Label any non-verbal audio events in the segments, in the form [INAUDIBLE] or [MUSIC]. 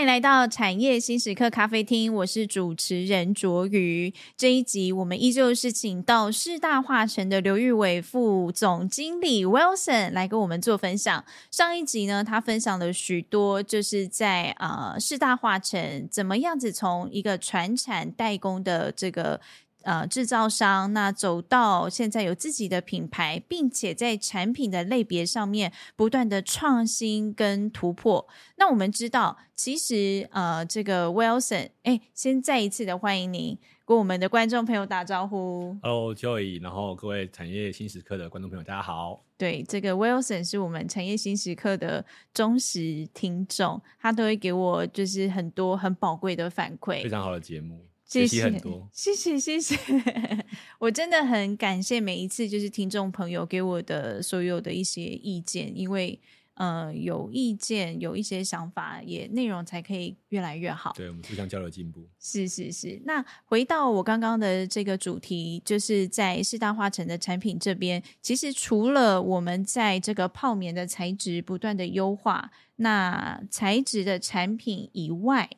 欢迎来到产业新时刻咖啡厅，我是主持人卓瑜。这一集我们依旧是请到世大化成的刘玉伟副总经理 Wilson 来跟我们做分享。上一集呢，他分享了许多，就是在呃世大化成怎么样子从一个传产代工的这个。呃，制造商那走到现在有自己的品牌，并且在产品的类别上面不断的创新跟突破。那我们知道，其实呃，这个 Wilson，哎，先再一次的欢迎您跟我们的观众朋友打招呼。Hello，Joey，然后各位产业新时刻的观众朋友，大家好。对，这个 Wilson 是我们产业新时刻的忠实听众，他都会给我就是很多很宝贵的反馈，非常好的节目。谢谢很多，谢谢谢谢，[LAUGHS] 我真的很感谢每一次就是听众朋友给我的所有的一些意见，因为呃有意见有一些想法，也内容才可以越来越好。对，我们互相交流进步。是是是。那回到我刚刚的这个主题，就是在四大化成的产品这边，其实除了我们在这个泡棉的材质不断的优化，那材质的产品以外。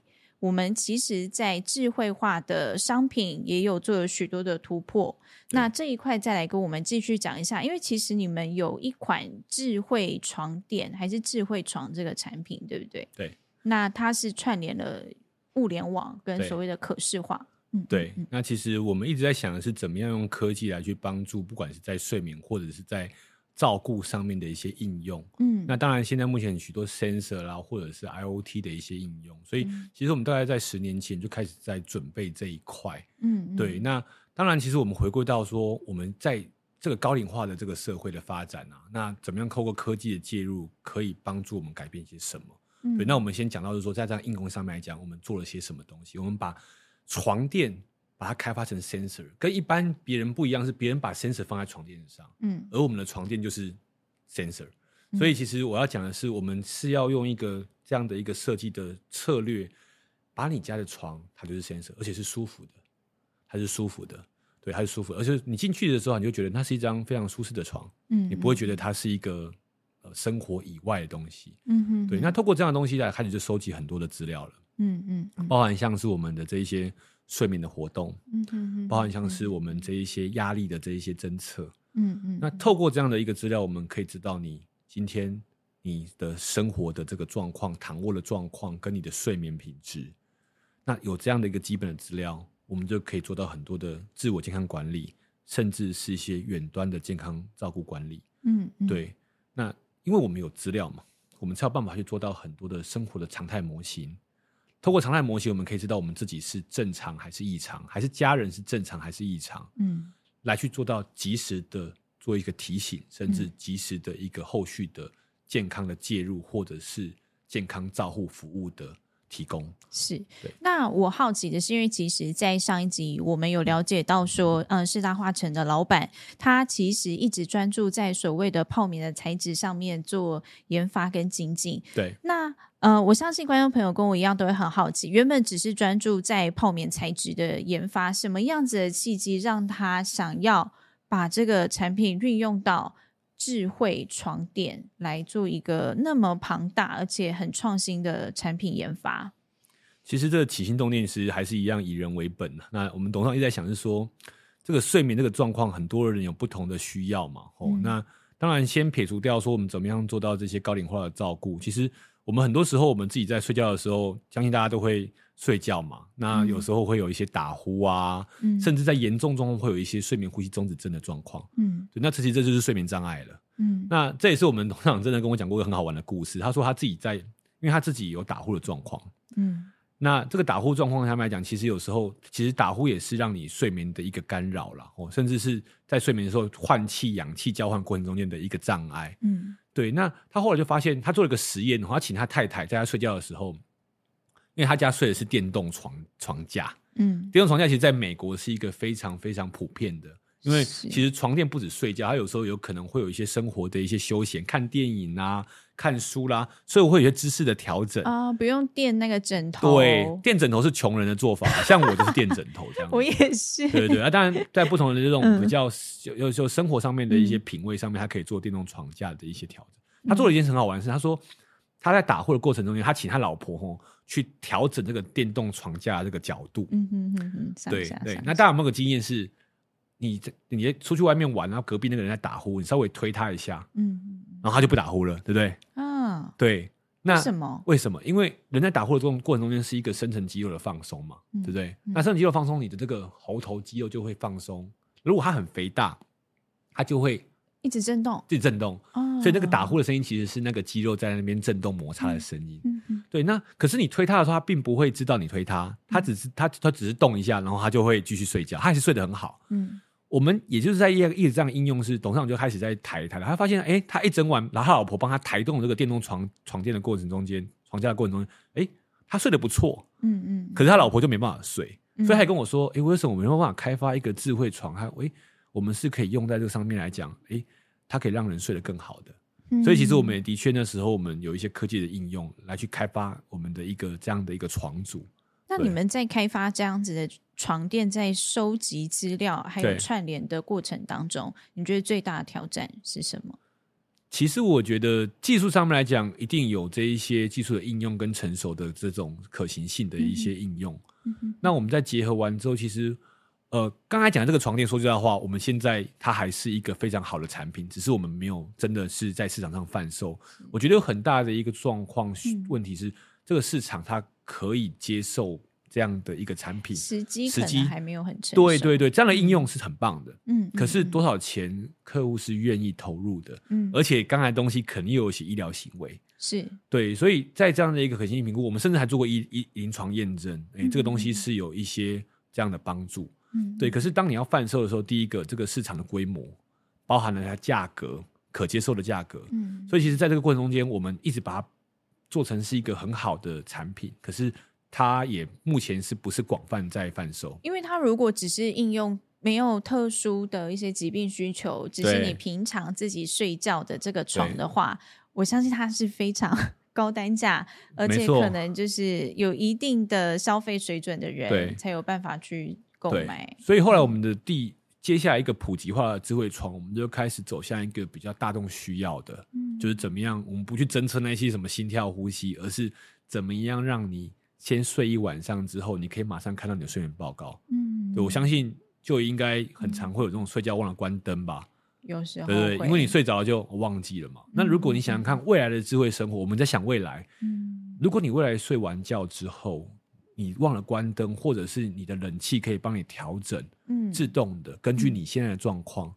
我们其实，在智慧化的商品也有做了许多的突破。那这一块再来跟我们继续讲一下，因为其实你们有一款智慧床垫，还是智慧床这个产品，对不对？对。那它是串联了物联网跟所谓的可视化。嗯，对。那其实我们一直在想的是，怎么样用科技来去帮助，不管是在睡眠或者是在。照顾上面的一些应用，嗯，那当然现在目前许多 sensor 啦，或者是 IoT 的一些应用，所以其实我们大概在十年前就开始在准备这一块，嗯，对。那当然，其实我们回归到说，我们在这个高龄化的这个社会的发展啊，那怎么样透过科技的介入，可以帮助我们改变一些什么？嗯，对。那我们先讲到就是说，在这样应用上面来讲，我们做了些什么东西？我们把床垫。把它开发成 sensor，跟一般别人不一样，是别人把 sensor 放在床垫上，嗯，而我们的床垫就是 sensor，嗯，所以其实我要讲的是，我们是要用一个这样的一个设计的策略，把你家的床它就是 sensor，而且是舒服的，它是舒服的，对，它是舒服的，而且你进去的时候，你就觉得它是一张非常舒适的床，嗯，你不会觉得它是一个呃生活以外的东西，嗯哼，对，那透过这样的东西来开始就收集很多的资料了，嗯嗯，嗯，包含像是我们的这一些。睡眠的活动，嗯嗯嗯，包含像是我们这一些压力的这一些侦测，嗯嗯，那透过这样的一个资料，我们可以知道你今天你的生活的这个状况、躺卧的状况跟你的睡眠品质。那有这样的一个基本的资料，我们就可以做到很多的自我健康管理，甚至是一些远端的健康照顾管理。嗯，对。那因为我们有资料嘛，我们才有办法去做到很多的生活的常态模型。透过常态模型，我们可以知道我们自己是正常还是异常，还是家人是正常还是异常，嗯，来去做到及时的做一个提醒，甚至及时的一个后续的健康的介入，或者是健康照护服务的提供。是，那我好奇的是，因为其实，在上一集我们有了解到说，嗯，四大化成的老板他其实一直专注在所谓的泡棉的材质上面做研发跟精进。对，那。呃，我相信观众朋友跟我一样都会很好奇，原本只是专注在泡棉材质的研发，什么样子的契机让他想要把这个产品运用到智慧床垫来做一个那么庞大而且很创新的产品研发？其实这个起心动念是还是一样以人为本。那我们董事长一直在想是说，这个睡眠这个状况，很多人有不同的需要嘛。哦，嗯、那当然先撇除掉说我们怎么样做到这些高龄化的照顾，其实。我们很多时候，我们自己在睡觉的时候，相信大家都会睡觉嘛。那有时候会有一些打呼啊，嗯、甚至在严重中会有一些睡眠呼吸中止症的状况。嗯，对，那其实这就是睡眠障碍了。嗯，那这也是我们董事长真的跟我讲过一个很好玩的故事。他说他自己在，因为他自己有打呼的状况。嗯，那这个打呼状况，他们来讲，其实有时候其实打呼也是让你睡眠的一个干扰了，哦，甚至是在睡眠的时候换气、氧气交换过程中间的一个障碍。嗯。对，那他后来就发现，他做了一个实验，他请他太太在他睡觉的时候，因为他家睡的是电动床床架，嗯，电动床架其实在美国是一个非常非常普遍的，因为其实床垫不止睡觉，他有时候有可能会有一些生活的一些休闲，看电影啊。看书啦，所以我会有些姿势的调整啊、呃，不用垫那个枕头。对，垫枕头是穷人的做法，[LAUGHS] 像我就是垫枕头这样。我也是。对对对，啊，当然在不同的这种比较有有时候生活上面的一些品味上面，他可以做电动床架的一些调整。他做了一件很好玩的事，他说他在打呼的过程中间，他请他老婆吼去调整这个电动床架的这个角度。嗯嗯嗯嗯，对对。那大家有没有个经验是，你你出去外面玩，然后隔壁那个人在打呼，你稍微推他一下，嗯，然后他就不打呼了，对不对？嗯，对。那为什么？为什么？因为人在打呼的这种过程中间是一个深层肌肉的放松嘛，嗯、对不对？嗯、那深层肌肉放松，你的这个喉头肌肉就会放松。如果它很肥大，它就会一直震动，一直震动。哦、所以那个打呼的声音其实是那个肌肉在那边震动摩擦的声音。对。那可是你推它的时候，它并不会知道你推它，它只是它它只是动一下，然后它就会继续睡觉，它还是睡得很好。嗯。我们也就是在一一直这样应用，是董事长就开始在抬抬了，他发现，哎，他一整晚，然后他老婆帮他抬动这个电动床床垫的过程中间，床架的过程中间，哎，他睡得不错，嗯嗯，可是他老婆就没办法睡，嗯、所以他还跟我说，哎，为什么我们没有办法开发一个智慧床？他，哎，我们是可以用在这个上面来讲，哎，它可以让人睡得更好的。嗯、所以其实我们也的确那时候我们有一些科技的应用来去开发我们的一个这样的一个床组。那你们在开发这样子的床垫，在收集资料还有串联的过程当中，你觉得最大的挑战是什么？其实我觉得技术上面来讲，一定有这一些技术的应用跟成熟的这种可行性的一些应用。嗯、那我们在结合完之后，其实呃，刚才讲的这个床垫，说句实话，我们现在它还是一个非常好的产品，只是我们没有真的是在市场上贩售。我觉得有很大的一个状况问题是。嗯这个市场它可以接受这样的一个产品，时机时机还没有很成熟。对对对，这样的应用是很棒的。嗯，可是多少钱客户是愿意投入的？嗯，而且刚才东西肯定又有一些医疗行为，是对，所以在这样的一个可行性评估，我们甚至还做过一一临床验证，哎，这个东西是有一些这样的帮助。嗯，对。可是当你要贩售的时候，第一个这个市场的规模，包含了它价格可接受的价格。嗯，所以其实在这个过程中间，我们一直把它。做成是一个很好的产品，可是它也目前是不是广泛在贩售？因为它如果只是应用没有特殊的一些疾病需求，只是你平常自己睡觉的这个床的话，我相信它是非常高单价，而且可能就是有一定的消费水准的人才有办法去购买。所以后来我们的第。接下来一个普及化的智慧床，我们就开始走向一个比较大众需要的，嗯、就是怎么样，我们不去侦测那些什么心跳、呼吸，而是怎么样让你先睡一晚上之后，你可以马上看到你的睡眠报告。嗯，对，我相信就应该很常会有这种睡觉忘了关灯吧？有时候对对，因为你睡着就忘记了嘛。嗯、那如果你想想看未来的智慧生活，我们在想未来，嗯，如果你未来睡完觉之后。你忘了关灯，或者是你的冷气可以帮你调整，嗯，自动的根据你现在的状况，嗯、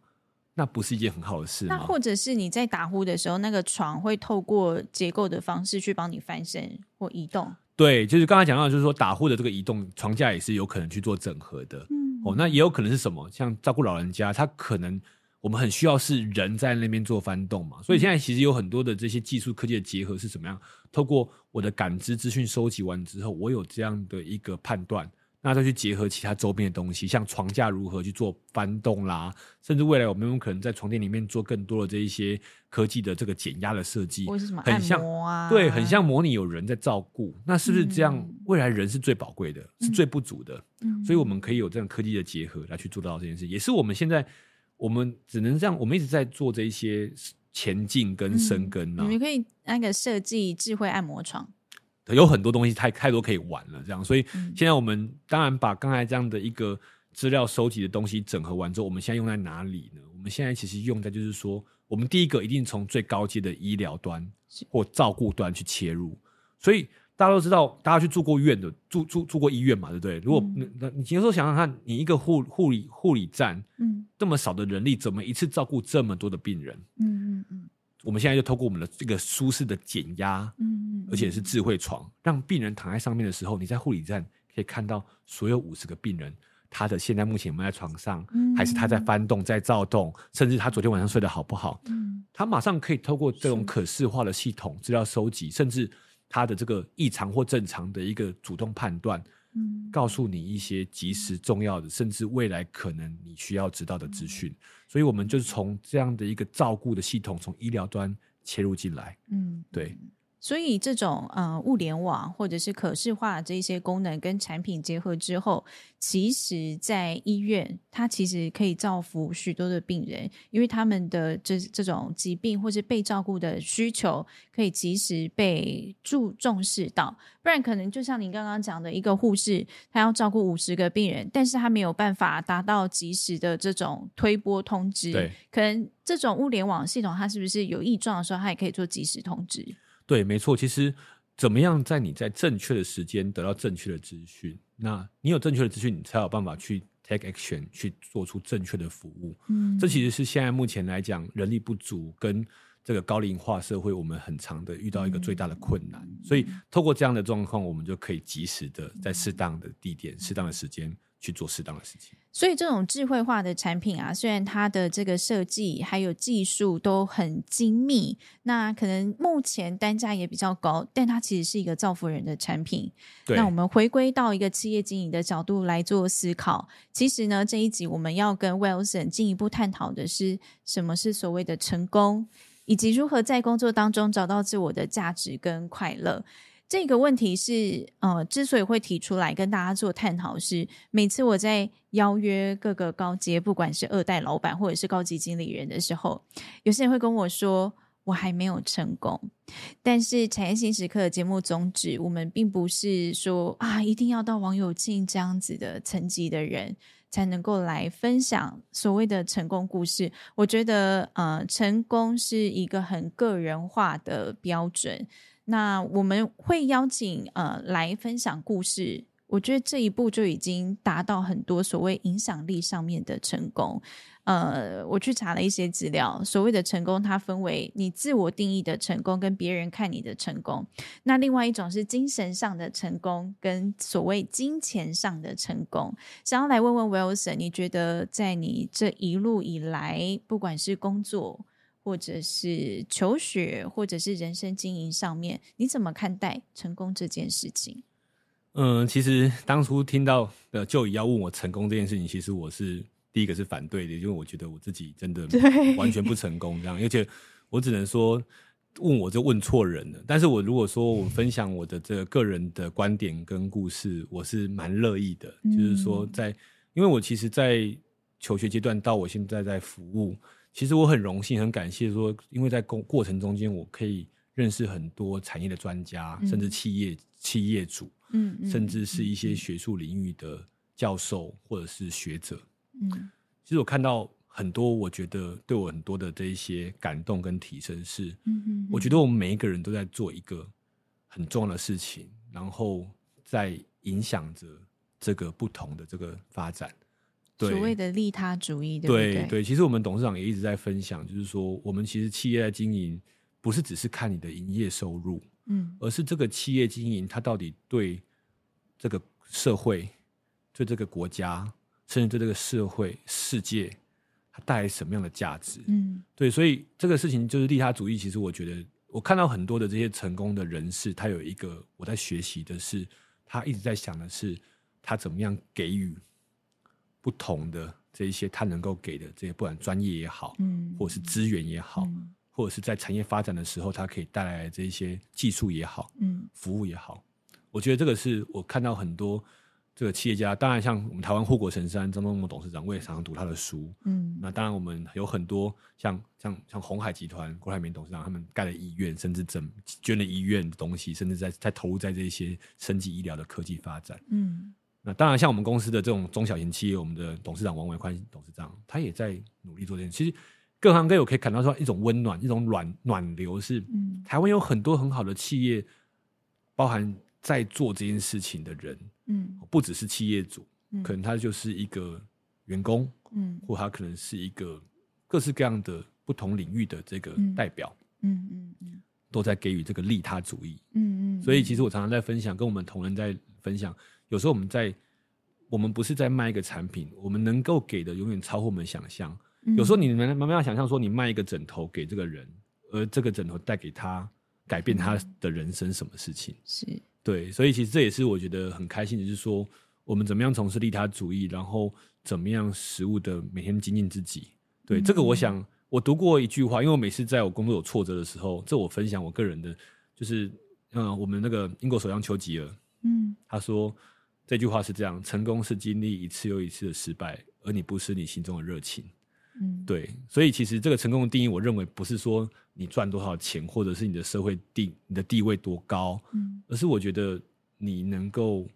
那不是一件很好的事吗？那或者是你在打呼的时候，那个床会透过结构的方式去帮你翻身或移动？对，就是刚才讲到，就是说打呼的这个移动，床架也是有可能去做整合的。嗯，哦，那也有可能是什么？像照顾老人家，他可能。我们很需要是人在那边做翻动嘛，所以现在其实有很多的这些技术科技的结合是怎么样？透过我的感知资讯收集完之后，我有这样的一个判断，那再去结合其他周边的东西，像床架如何去做翻动啦，甚至未来我们有可能在床垫里面做更多的这一些科技的这个减压的设计，或是什么很像啊？对，很像模拟有人在照顾，那是不是这样？未来人是最宝贵的，是最不足的，嗯，所以我们可以有这样科技的结合来去做到这件事，也是我们现在。我们只能这样，我们一直在做这一些前进跟深耕呢、啊。你们可以那个设计智慧按摩床，有很多东西太太多可以玩了。这样，所以现在我们当然把刚才这样的一个资料收集的东西整合完之后，我们现在用在哪里呢？我们现在其实用在就是说，我们第一个一定从最高阶的医疗端或照顾端去切入，所以。大家都知道，大家去住过院的，住住住过医院嘛，对不对？如果那、嗯、你有时候想想看，你一个护护理护理站，嗯，这么少的人力，怎么一次照顾这么多的病人？嗯嗯嗯。嗯我们现在就透过我们的这个舒适的减压，嗯嗯，而且是智慧床，让病人躺在上面的时候，你在护理站可以看到所有五十个病人，他的现在目前有没有在床上，嗯、还是他在翻动、在躁动，甚至他昨天晚上睡得好不好？嗯，他马上可以透过这种可视化的系统资料收集，甚至。他的这个异常或正常的一个主动判断，嗯，告诉你一些及时重要的，甚至未来可能你需要知道的资讯。所以，我们就是从这样的一个照顾的系统，从医疗端切入进来，嗯，对。所以这种呃物联网或者是可视化这些功能跟产品结合之后，其实在医院它其实可以造福许多的病人，因为他们的这这种疾病或是被照顾的需求可以及时被注重视到，不然可能就像您刚刚讲的一个护士，他要照顾五十个病人，但是他没有办法达到及时的这种推波通知，对，可能这种物联网系统它是不是有异状的时候，它也可以做及时通知？对，没错。其实怎么样在你在正确的时间得到正确的资讯？那你有正确的资讯，你才有办法去 take action，去做出正确的服务。嗯，这其实是现在目前来讲人力不足跟这个高龄化社会，我们很常的遇到一个最大的困难。嗯，所以透过这样的状况，我们就可以及时的在适当的地点、适当的时间。去做适当的事情，所以这种智慧化的产品啊，虽然它的这个设计还有技术都很精密，那可能目前单价也比较高，但它其实是一个造福人的产品。那我们回归到一个企业经营的角度来做思考，其实呢，这一集我们要跟 Wilson 进一步探讨的是什么是所谓的成功，以及如何在工作当中找到自我的价值跟快乐。这个问题是，呃，之所以会提出来跟大家做探讨，是每次我在邀约各个高阶，不管是二代老板或者是高级经理人的时候，有些人会跟我说，我还没有成功。但是产业心时刻的节目宗旨，我们并不是说啊，一定要到王永庆这样子的层级的人才能够来分享所谓的成功故事。我觉得，呃，成功是一个很个人化的标准。那我们会邀请呃来分享故事，我觉得这一步就已经达到很多所谓影响力上面的成功。呃，我去查了一些资料，所谓的成功，它分为你自我定义的成功跟别人看你的成功。那另外一种是精神上的成功跟所谓金钱上的成功。想要来问问 Wilson，你觉得在你这一路以来，不管是工作，或者是求学，或者是人生经营上面，你怎么看待成功这件事情？嗯，其实当初听到的就要问我成功这件事情，其实我是第一个是反对的，因为我觉得我自己真的完全不成功这样，而且我只能说问我就问错人了。但是我如果说我分享我的这个个人的观点跟故事，我是蛮乐意的，嗯。就是说在，因为我其实，在求学阶段到我现在在服务。其实我很荣幸、很感谢，说因为在过过程中间，我可以认识很多产业的专家，嗯、甚至企业企业主，嗯，嗯，甚至是一些学术领域的教授或者是学者，嗯，其实我看到很多，我觉得对我很多的这一些感动跟提升是，嗯嗯，我觉得我们每一个人都在做一个很重要的事情，然后在影响着这个不同的这个发展。对，所谓的利他主义，对不对？对对，其实我们董事长也一直在分享，就是说，我们其实企业在经营，不是只是看你的营业收入，嗯，而是这个企业经营它到底对这个社会、对这个国家，甚至对这个社会、世界，它带来什么样的价值？嗯，对，所以这个事情就是利他主义。其实我觉得，我看到很多的这些成功的人士，他有一个我在学习的是，他一直在想的是，他怎么样给予。不同的这一些，他能够给的这些，不管专业也好，嗯，或者是资源也好，嗯，或者是在产业发展的时候，他可以带来的这一些技术也好，嗯，服务也好，我觉得这个是我看到很多这个企业家，当然像我们台湾护国神山张忠谋董事长，我也常常读他的书，嗯，那当然我们有很多像像像红海集团郭台铭董事长，他们盖了医院，甚至整捐了医院的东西，甚至在在投入在这些升级医疗的科技发展，嗯。那当然，像我们公司的这种中小型企业，我们的董事长王维宽董事长，他也在努力做这件事。其实各行各业我可以感到说，一种温暖，一种暖暖流是，嗯，台湾有很多很好的企业，包含在做这件事情的人，嗯，不只是企业主，嗯，可能他就是一个员工，嗯，或他可能是一个各式各样的不同领域的这个代表，嗯嗯嗯，都在给予这个利他主义，嗯嗯。所以其实我常常在分享，跟我们同仁在分享。有时候我们在，我们不是在卖一个产品，我们能够给的永远超乎我们想象。有时候你们慢慢要想象说，你卖一个枕头给这个人，而这个枕头带给他改变他的人生什么事情？是对，所以其实这也是我觉得很开心的，就是说我们怎么样从事利他主义，然后怎么样实物的每天精进自己。对，这个我想我读过一句话，因为我每次在我工作有挫折的时候，这我分享我个人的就是嗯、呃，我们那个英国首相丘吉尔，嗯，他说这句话是这样：成功是经历一次又一次的失败，而你不失你心中的热情。嗯，对，所以其实这个成功的定义，我认为不是说你赚多少钱，或者是你的社会地你的地位多高，嗯，而是我觉得你能够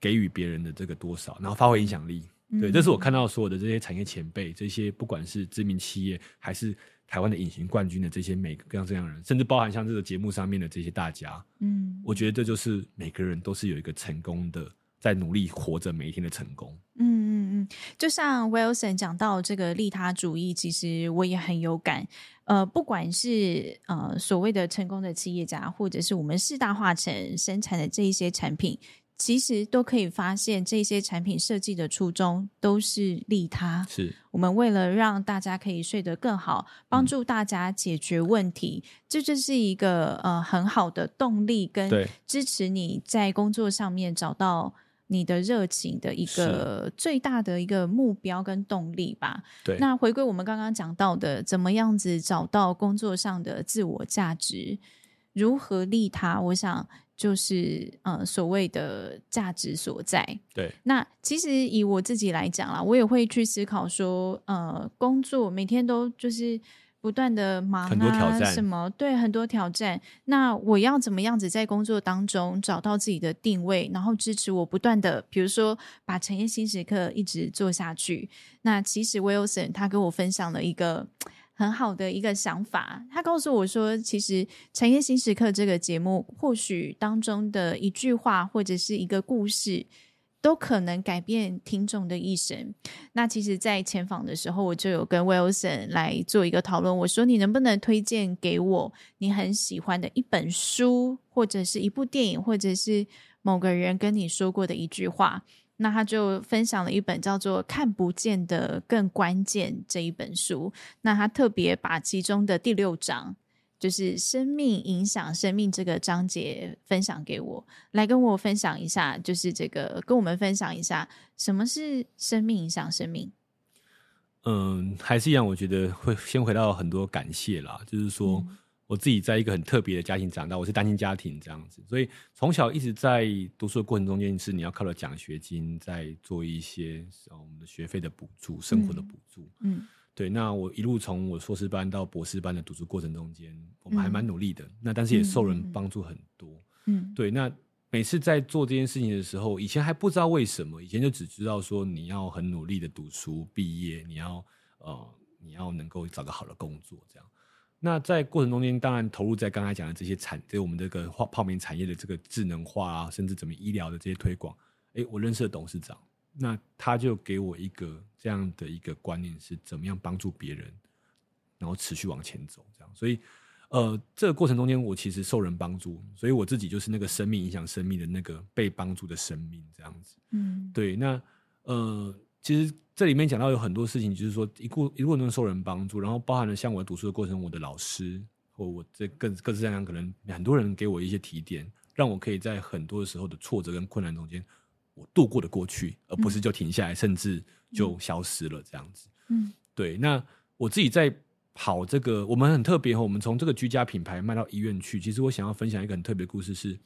给予别人的这个多少，然后发挥影响力。嗯、对，这是我看到所有的这些产业前辈，这些不管是知名企业，还是台湾的隐形冠军的这些每个各样这样的人，甚至包含像这个节目上面的这些大家，嗯，我觉得这就是每个人都是有一个成功的。在努力活着每一天的成功。嗯嗯嗯，就像 Wilson 讲到这个利他主义，其实我也很有感。呃，不管是呃所谓的成功的企业家，或者是我们四大化成生产的这一些产品，其实都可以发现，这些产品设计的初衷都是利他。是我们为了让大家可以睡得更好，帮助大家解决问题，嗯、这就是一个呃很好的动力，跟支持你在工作上面找到。你的热情的一个最大的一个目标跟动力吧。对，那回归我们刚刚讲到的，怎么样子找到工作上的自我价值，如何利他？我想就是呃所谓的价值所在。对，那其实以我自己来讲啦，我也会去思考说，呃，工作每天都就是。不断的忙啊，很多挑战，什么对，很多挑战。那我要怎么样子在工作当中找到自己的定位，然后支持我不断的，比如说把产业新时刻一直做下去。那其实 Wilson 他跟我分享了一个很好的一个想法，他告诉我说，其实产业新时刻这个节目或许当中的一句话或者是一个故事。都可能改变听众的一生。那其实，在前访的时候，我就有跟 Wilson 来做一个讨论。我说：“你能不能推荐给我你很喜欢的一本书，或者是一部电影，或者是某个人跟你说过的一句话？”那他就分享了一本叫做《看不见的更关键》这一本书。那他特别把其中的第六章。就是生命影响生命这个章节分享给我，来跟我分享一下，就是这个跟我们分享一下什么是生命影响生命。嗯，还是一样，我觉得会先回到很多感谢啦，就是说我自己在一个很特别的家庭长大，我是单亲家庭这样子，所以从小一直在读书的过程中间是你要靠着奖学金在做一些我们的学费的补助、生活的补助，嗯。嗯对，那我一路从我硕士班到博士班的读书过程中间，我们还蛮努力的。嗯、那但是也受人帮助很多。嗯，对。那每次在做这件事情的时候，以前还不知道为什么，以前就只知道说你要很努力的读书毕业，你要呃你要能够找个好的工作这样。那在过程中间，当然投入在刚才讲的这些产，对我们这个泡泡棉产业的这个智能化啊，甚至怎么医疗的这些推广。哎，我认识的董事长。那他就给我一个这样的一个观念，是怎么样帮助别人，然后持续往前走，这样。所以，呃，这个过程中间，我其实受人帮助，所以我自己就是那个生命影响生命的那个被帮助的生命，这样子。嗯，对。那呃，其实这里面讲到有很多事情，就是说一过一过程中受人帮助，然后包含了像我读书的过程，我的老师或我这各各式各样，可能很多人给我一些提点，让我可以在很多的时候的挫折跟困难中间。我度过的过去，而不是就停下来，嗯、甚至就消失了这样子。嗯，对。那我自己在跑这个，我们很特别。我们从这个居家品牌卖到医院去，其实我想要分享一个很特别的故事是，是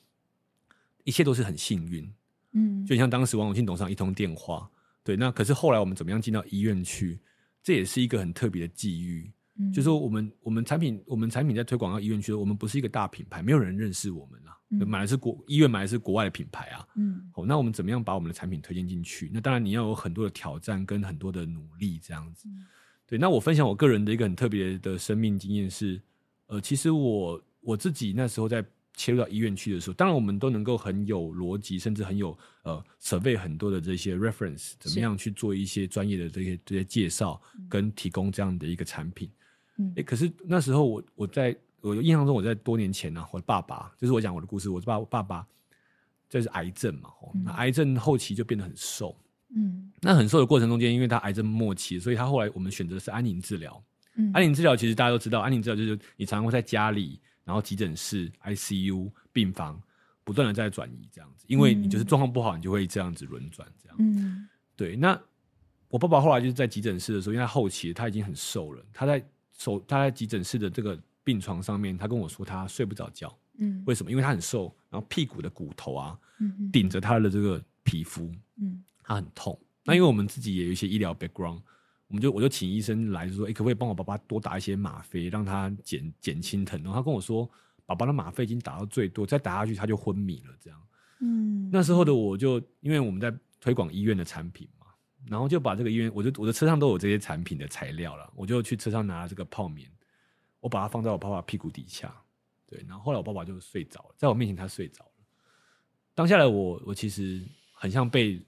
一切都是很幸运。嗯，就像当时王永庆董事长一通电话，对。那可是后来我们怎么样进到医院去，这也是一个很特别的际遇。嗯，就是说我们我们产品我们产品在推广到医院去，我们不是一个大品牌，没有人认识我们啊。嗯、买的是国医院买的是国外的品牌啊。嗯，好，那我们怎么样把我们的产品推荐进去？那当然你要有很多的挑战跟很多的努力这样子。嗯、对，那我分享我个人的一个很特别的生命经验是，呃，其实我我自己那时候在切入到医院去的时候，当然我们都能够很有逻辑，甚至很有呃 survey 很多的这些 reference，怎么样去做一些专业的这些这些介绍跟提供这样的一个产品。嗯，哎，可是那时候我我在。我印象中，我在多年前呢、啊，我的爸爸就是我讲我的故事。我爸，我爸爸就是癌症嘛，嗯、那癌症后期就变得很瘦。嗯，那很瘦的过程中间，因为他癌症末期，所以他后来我们选择的是安宁治疗。嗯，安宁治疗其实大家都知道，安宁治疗就是你常常会在家里，然后急诊室、ICU 病房不断的在转移这样子，因为你就是状况不好，你就会这样子轮转这样。嗯，对。那我爸爸后来就是在急诊室的时候，因为他后期他已经很瘦了，他在手他在急诊室的这个。病床上面，他跟我说他睡不着觉。嗯，为什么？因为他很瘦，然后屁股的骨头啊，嗯，顶着他的这个皮肤，嗯，他很痛。那因为我们自己也有一些医疗 background，我们就我就请医生来说，哎，可不可以帮我爸爸多打一些吗啡，让他减减轻疼痛？然后他跟我说，爸爸的吗啡已经打到最多，再打下去他就昏迷了。这样，嗯，那时候的我就因为我们在推广医院的产品。然后就把这个医院，我就我的车上都有这些产品的材料了，我就去车上拿了这个泡棉，我把它放在我爸爸屁股底下，对，然后后来我爸爸就睡着了，在我面前他睡着了。当下的我，我其实很像被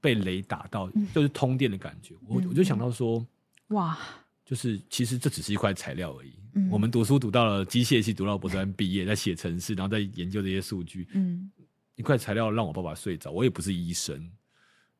被雷打到，就是通电的感觉。嗯、我我就想到说，哇，就是其实这只是一块材料而已。嗯、我们读书读到了机械系，读到博士班毕业，在写程式，然后在研究这些数据。嗯，一块材料让我爸爸睡着，我也不是医生，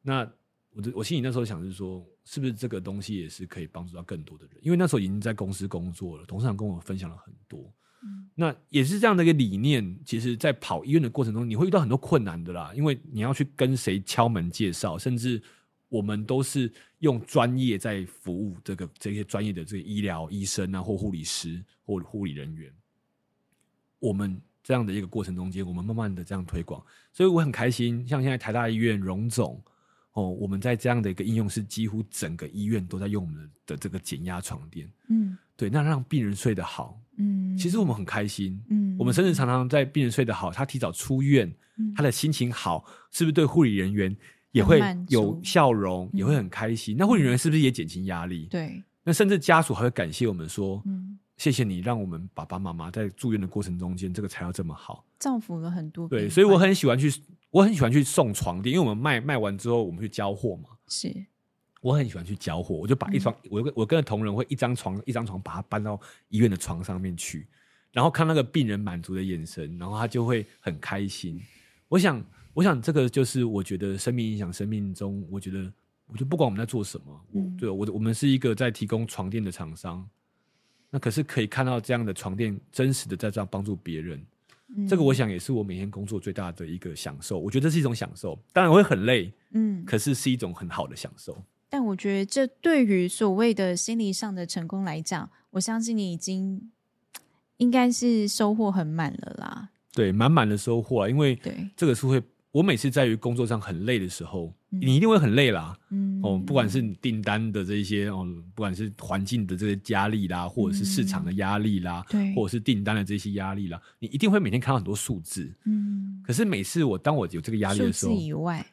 那。我我心里那时候想是说，是不是这个东西也是可以帮助到更多的人？因为那时候已经在公司工作了，董事长跟我分享了很多。嗯，那也是这样的一个理念。其实，在跑医院的过程中，你会遇到很多困难的啦，因为你要去跟谁敲门介绍，甚至我们都是用专业在服务这个这些专业的这个医疗医生啊，或护理师或护理人员。我们这样的一个过程中间，我们慢慢的这样推广，所以我很开心。像现在台大医院荣总。哦，我们在这样的一个应用是几乎整个医院都在用我们的这个减压床垫，嗯，对，那让病人睡得好，嗯，其实我们很开心，嗯，我们甚至常常在病人睡得好，他提早出院，嗯，他的心情好，是不是对护理人员也会有笑容，也会很开心？那护理人员是不是也减轻压力？对，那甚至家属还会感谢我们说，嗯，谢谢你让我们爸爸妈妈在住院的过程中间这个材料这么好，造福了很多。对，所以我很喜欢去。我很喜欢去送床垫，因为我们卖卖完之后，我们去交货嘛。是，我很喜欢去交货，我就把一床，嗯、我我跟着同仁会一张床一张床把它搬到医院的床上面去，然后看那个病人满足的眼神，然后他就会很开心。我想，我想这个就是我觉得生命影响生命中，我觉得，我就不管我们在做什么，嗯、对我我们是一个在提供床垫的厂商，那可是可以看到这样的床垫真实的在这样帮助别人。这个我想也是我每天工作最大的一个享受，我觉得这是一种享受，当然我会很累，嗯，可是是一种很好的享受。但我觉得这对于所谓的心理上的成功来讲，我相信你已经应该是收获很满了啦。对，满满的收获啊，因为对这个是会。我每次在于工作上很累的时候，嗯、你一定会很累啦。嗯，哦，不管是你订单的这些哦，不管是环境的这些压力啦，或者是市场的压力啦，对、嗯，或者是订单的这些压力啦，你一定会每天看到很多数字。嗯，可是每次我当我有这个压力的时候，以外，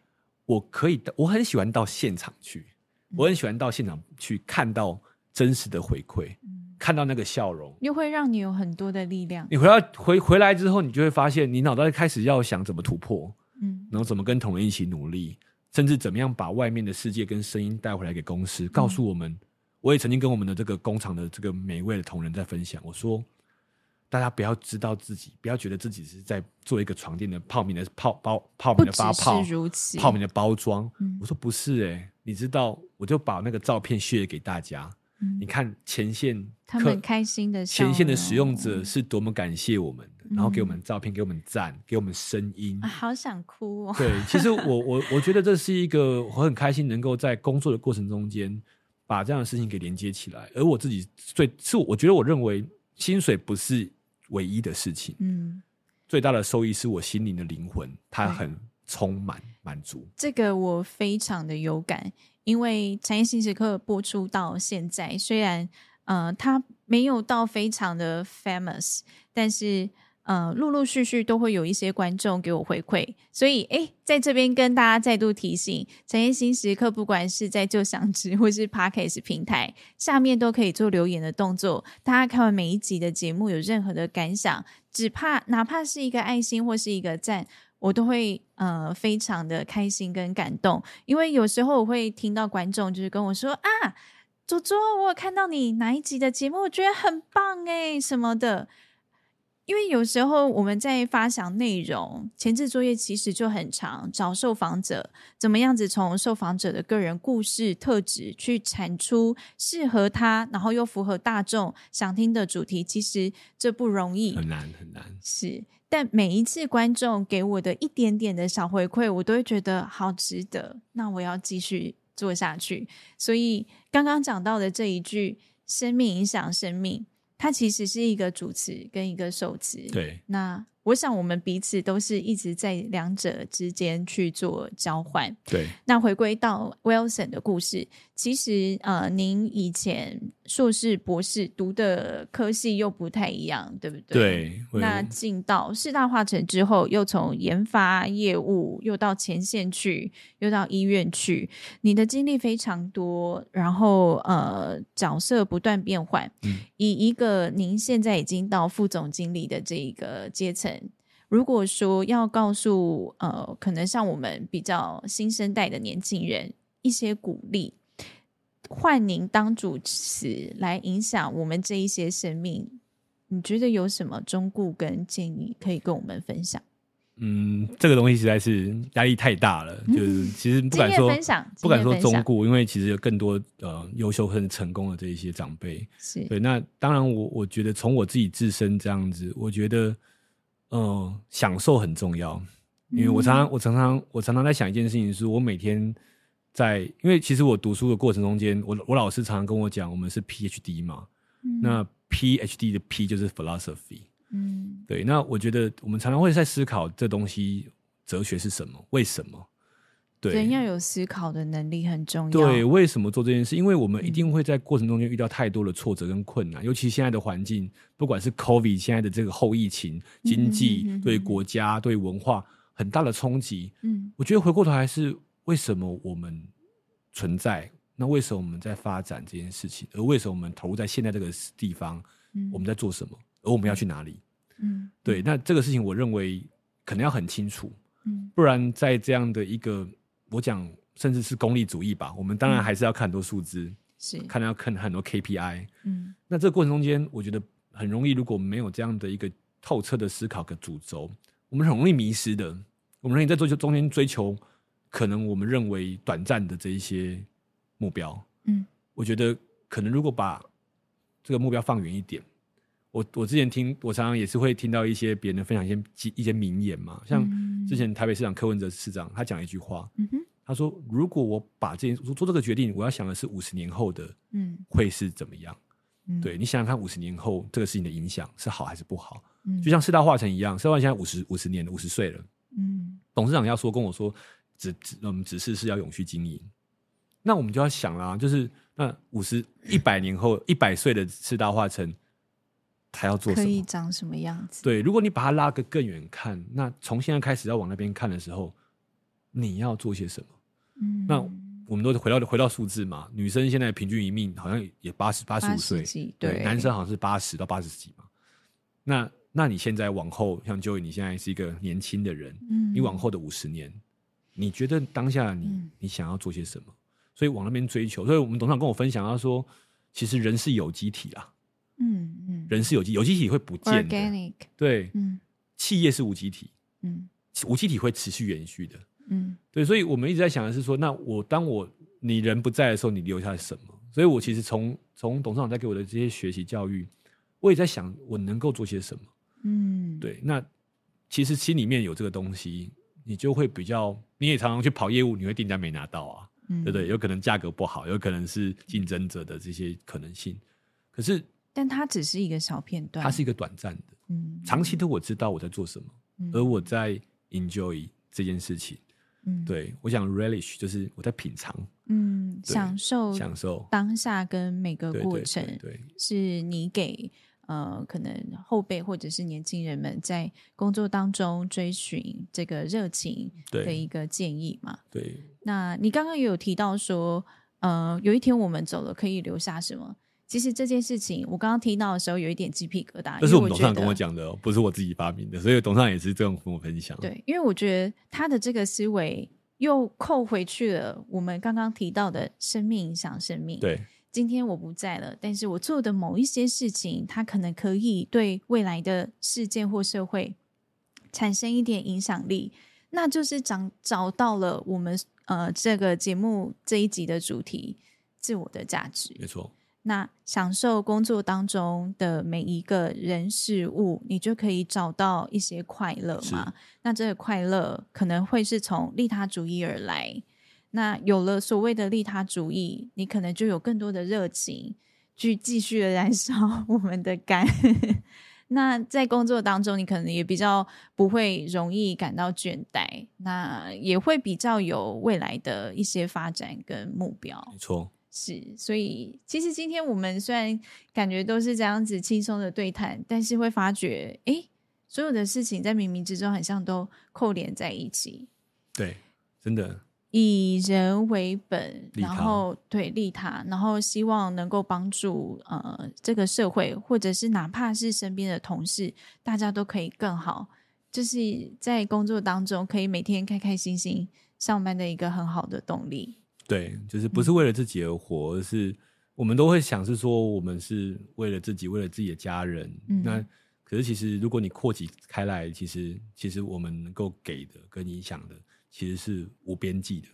我可以，我很喜欢到现场去，我很喜欢到现场去看到真实的回馈，嗯、看到那个笑容，又会让你有很多的力量。你回到回回来之后，你就会发现，你脑袋开始要想怎么突破。嗯，然后怎么跟同仁一起努力，甚至怎么样把外面的世界跟声音带回来给公司，嗯、告诉我们。我也曾经跟我们的这个工厂的这个每一位的同仁在分享，我说，大家不要知道自己，不要觉得自己是在做一个床垫的泡棉的泡包泡棉的发泡，泡棉的包装。嗯、我说不是哎、欸，你知道，我就把那个照片 share 给大家。嗯、你看前线他们开心的前线的使用者是多么感谢我们然后给我们照片，给我们赞，给我们声音，啊，好想哭哦。对，其实我我我觉得这是一个我很开心能够在工作的过程中间把这样的事情给连接起来，而我自己最是我觉得我认为薪水不是唯一的事情，嗯，最大的收益是我心灵的灵魂，它很充满满足。这个我非常的有感。因为产业新时刻播出到现在，虽然呃它没有到非常的 famous，但是呃陆陆续续都会有一些观众给我回馈，所以诶在这边跟大家再度提醒，产业心时刻不管是在旧想知或是 Podcast 平台下面都可以做留言的动作，大家看完每一集的节目有任何的感想，只怕哪怕是一个爱心或是一个赞。我都会呃非常的开心跟感动，因为有时候我会听到观众就是跟我说啊，卓卓，我有看到你哪一集的节目，我觉得很棒诶什么的。因为有时候我们在发想内容前置作业其实就很长，找受访者怎么样子从受访者的个人故事特质去产出适合他，然后又符合大众想听的主题，其实这不容易，很难很难。是，但每一次观众给我的一点点的小回馈，我都会觉得好值得，那我要继续做下去。所以刚刚讲到的这一句“生命影响生命”。它其实是一个主词跟一个受词。对，那。我想，我们彼此都是一直在两者之间去做交换。对，那回归到 Wilson 的故事，其实呃，您以前硕士、博士读的科系又不太一样，对不对？对。那进到四大化成之后，又从研发业务又到前线去，又到医院去，你的经历非常多，然后呃，角色不断变换。嗯。以一个您现在已经到副总经理的这一个阶层。如果说要告诉呃，可能像我们比较新生代的年轻人一些鼓励，换您当主持来影响我们这一些生命，你觉得有什么忠告跟建议可以跟我们分享？嗯，这个东西实在是压力太大了，嗯、就是其实不敢说分享，不敢说忠告，因为其实有更多呃优秀很成功的这一些长辈是对。那当然我，我我觉得从我自己自身这样子，我觉得。嗯、呃，享受很重要，因为我常常，我常常，我常常在想一件事情，是我每天在，因为其实我读书的过程中间，我我老师常常跟我讲，我们是 PhD 嘛，嗯、那 PhD 的 P 就是 philosophy，嗯，对，那我觉得我们常常会在思考这东西，哲学是什么，为什么？对，人要有思考的能力很重要。对，为什么做这件事？因为我们一定会在过程中间遇到太多的挫折跟困难，嗯、尤其现在的环境，不管是 COVID 现在的这个后疫情，经济对国家、对文化很大的冲击。嗯，我觉得回过头来是为什么我们存在？那为什么我们在发展这件事情？而为什么我们投入在现在这个地方？嗯，我们在做什么？而我们要去哪里？嗯，对。那这个事情，我认为可能要很清楚。嗯，不然在这样的一个。我讲，甚至是功利主义吧。我们当然还是要看很多数字，是看要看很多 KPI。嗯，那这个过程中间，我觉得很容易，如果没有这样的一个透彻的思考跟主轴，我们很容易迷失的。我们容易在追求中间追求，可能我们认为短暂的这一些目标。嗯，我觉得可能如果把这个目标放远一点，我我之前听，我常常也是会听到一些别人分享一些一些名言嘛，像。之前台北市长柯文哲市长他讲一句话，他说：“如果我把这件做做这个决定，我要想的是五十年后的，嗯，会是怎么样？嗯、对，你想想看，五十年后这个事情的影响是好还是不好？嗯，就像四大化成一样，四大化现在五十五十年五十岁了，嗯，董事长要说跟我说，指指嗯指示是要永续经营，那我们就要想啦，就是那五十一百年后一百岁的四大化成。”他要做什么？可以长什么样子？对，如果你把它拉个更远看，那从现在开始要往那边看的时候，你要做些什么？嗯，那我们都回到回到数字嘛。女生现在平均一命好像也八十八十五岁，对，对，男生好像是八十到八十几嘛。那那你现在往后，像 Joey，你现在是一个年轻的人，嗯，你往后的五十年，你觉得当下你、嗯、你想要做些什么？所以往那边追求。所以我们董事长跟我分享，他说，其实人是有机体啦。嗯嗯，人是有机有机体会不见的，Organic，对，嗯，企业是无机体，嗯，无机体会持续延续的，嗯，对，所以我们一直在想的是说，那我当我你人不在的时候，你留下了什么？所以我其实从从董事长在给我的这些学习教育，我也在想我能够做些什么，嗯，对，那其实心里面有这个东西，你就会比较，你也常常去跑业务，你会订单没拿到啊，嗯，对不对？有可能价格不好，有可能是竞争者的这些可能性，可是。但它只是一个小片段，它是一个短暂的。嗯，长期的我知道我在做什么，嗯、而我在 enjoy 这件事情。嗯，对，我想 relish 就是我在品尝，嗯，享受享受当下跟每个过程。对，对，对，对，是你给呃可能后辈或者是年轻人们在工作当中追寻这个热情的一个建议嘛？对，对，那你刚刚也有提到说，呃，有一天我们走了，可以留下什么？其实这件事情，我刚刚听到的时候有一点鸡皮疙瘩。这是我们董事长跟我讲的哦，不是我自己发明的，所以董事长也是这样跟我分享。对，因为我觉得他的这个思维又扣回去了我们刚刚提到的生命影响生命。对，今天我不在了，但是我做的某一些事情，它可能可以对未来的事件或社会产生一点影响力，那就是找找到了我们呃这个节目这一集的主题——自我的价值。没错。那享受工作当中的每一个人事物，你就可以找到一些快乐嘛？那这个快乐可能会是从利他主义而来。那有了所谓的利他主义，你可能就有更多的热情去继续的燃烧 [LAUGHS] 我们的肝。[LAUGHS] 那在工作当中，你可能也比较不会容易感到倦怠，那也会比较有未来的一些发展跟目标。没错，是。所以其实今天我们虽然感觉都是这样子轻松的对谈，但是会发觉，哎，所有的事情在冥冥之中，好像都扣连在一起。对，真的。以人为本，然后对利他，然后希望能够帮助呃这个社会，或者是哪怕是身边的同事，大家都可以更好，就是在工作当中可以每天开开心心上班的一个很好的动力。对，就是不是为了自己而活，嗯、而是我们都会想是说，我们是为了自己，为了自己的家人。嗯、那可是其实如果你扩及开来，其实其实我们能够给的跟影响的。其实是无边际的，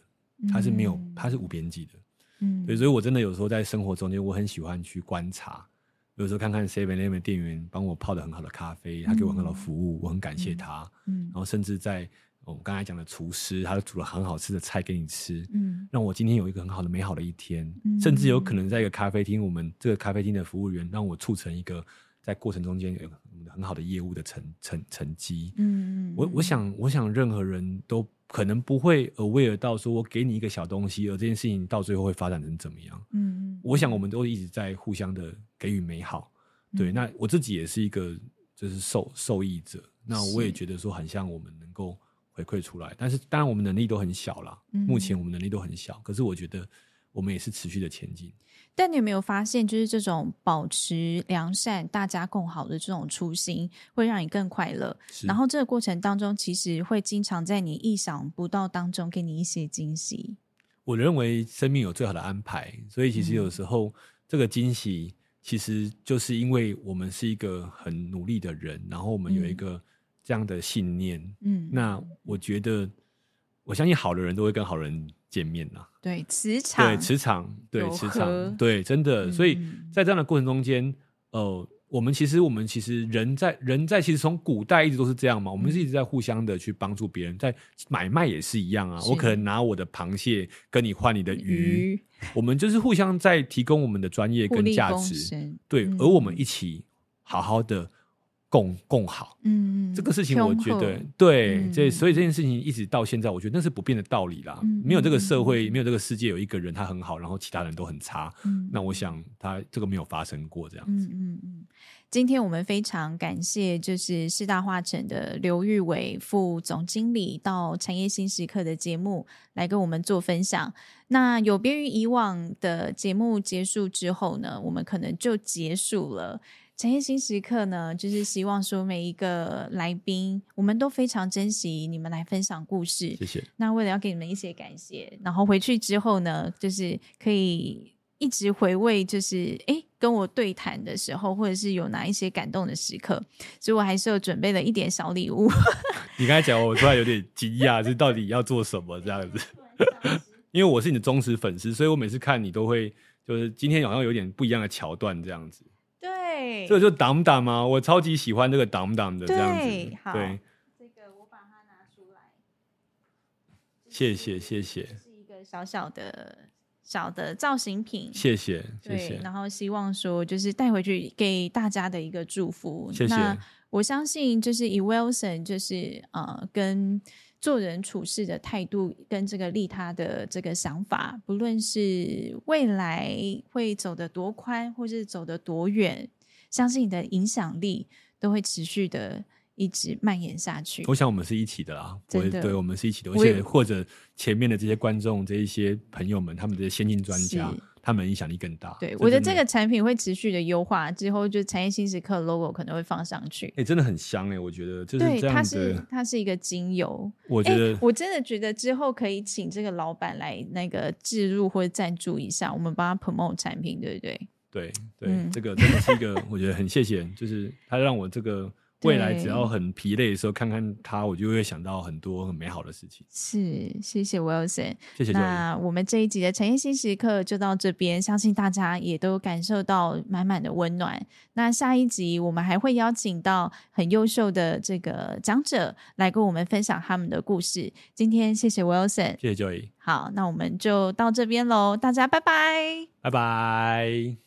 它是没有，它是无边际的。嗯，对，所以我真的有时候在生活中间，我很喜欢去观察，有时候看看 Seven Eleven 店员帮我泡的很好的咖啡，他给我很好的服务，我很感谢他。嗯，然后甚至在我们刚才讲的厨师，他煮了很好吃的菜给你吃，嗯，让我今天有一个很好的美好的一天。甚至有可能在一个咖啡厅，我们这个咖啡厅的服务员让我促成一个在过程中间有很好的业务的成成成绩。嗯，我我想我想任何人都。可能不会 aware 到说，我给你一个小东西，而这件事情到最后会发展成怎么样？嗯，我想我们都一直在互相的给予美好。嗯、对，那我自己也是一个就是受受益者。那我也觉得说，很像我们能够回馈出来，但是当然我们能力都很小啦。嗯、目前我们能力都很小，可是我觉得我们也是持续的前进。但你有没有发现，就是这种保持良善、大家共好的这种初心，会让你更快乐。是然后这个过程当中，其实会经常在你意想不到当中给你一些惊喜。我认为生命有最好的安排，所以其实有时候、嗯、这个惊喜，其实就是因为我们是一个很努力的人，然后我们有一个这样的信念。嗯，那我觉得，我相信好的人都会跟好人见面呐，对磁场，对磁场，对磁场，对真的，所以在这样的过程中间，呃，我们其实我们其实人在人在其实从古代一直都是这样嘛，我们是一直在互相的去帮助别人，在买卖也是一样啊，我可能拿我的螃蟹跟你换你的鱼，[LAUGHS] 我们就是互相在提供我们的专业跟价值，对，而我们一起好好的。共共好，嗯，这个事情我觉得对，这所以这件事情一直到现在，我觉得那是不变的道理啦。没有这个社会，没有这个世界，有一个人他很好，然后其他人都很差，那我想他这个没有发生过这样子。嗯嗯，今天我们非常感谢，就是四大化成的刘玉伟副总经理到产业新时刻的节目来跟我们做分享。那有别于以往的节目结束之后呢，我们可能就结束了。产业新时刻呢，就是希望说每一个来宾，我们都非常珍惜你们来分享故事。谢谢。那为了要给你们一些感谢，然后回去之后呢，就是可以一直回味，就是哎跟我对谈的时候，或者是有哪一些感动的时刻，所以我还是有准备了一点小礼物。[LAUGHS] 你刚才讲，我突然有点惊讶，这到底要做什么这样子？[LAUGHS] 因为我是你的忠实粉丝，所以我每次看你都会，就是今天好像有点不一样的桥段这样子。对，这个就挡挡吗？我超级喜欢这个挡挡的这样子。对，好，对这个我把它拿出来。谢谢谢谢。是一个小小的小的造型品。谢谢谢谢。然后希望说就是带回去给大家的一个祝福。谢谢。那我相信就是以 Wilson 就是呃跟。做人处事的态度跟这个利他的这个想法，不论是未来会走得多宽，或是走得多远，相信你的影响力都会持续的一直蔓延下去。我想我们是一起的啦，真的，对，我们是一起的，而且或者前面的这些观众、这一些朋友们，他们这些先进专家。他们影响力更大。对，我觉得这个产品会持续的优化，之后就产业新时刻 logo 可能会放上去。哎、欸，真的很香哎、欸，我觉得就是这样。对，它是它是一个精油。我觉得、欸，我真的觉得之后可以请这个老板来那个置入或者赞助一下，我们帮他 promote 产品，对不对？对对，嗯、这个真的是一个，我觉得很谢谢，就是他让我这个。未来只要很疲累的时候，看看他，我就会想到很多很美好的事情。是，谢谢 Wilson，谢谢。那我们这一集的产业心时刻就到这边，相信大家也都感受到满满的温暖。那下一集我们还会邀请到很优秀的这个讲者来跟我们分享他们的故事。今天谢谢 Wilson，谢谢 Joy。好，那我们就到这边喽，大家拜拜，拜拜。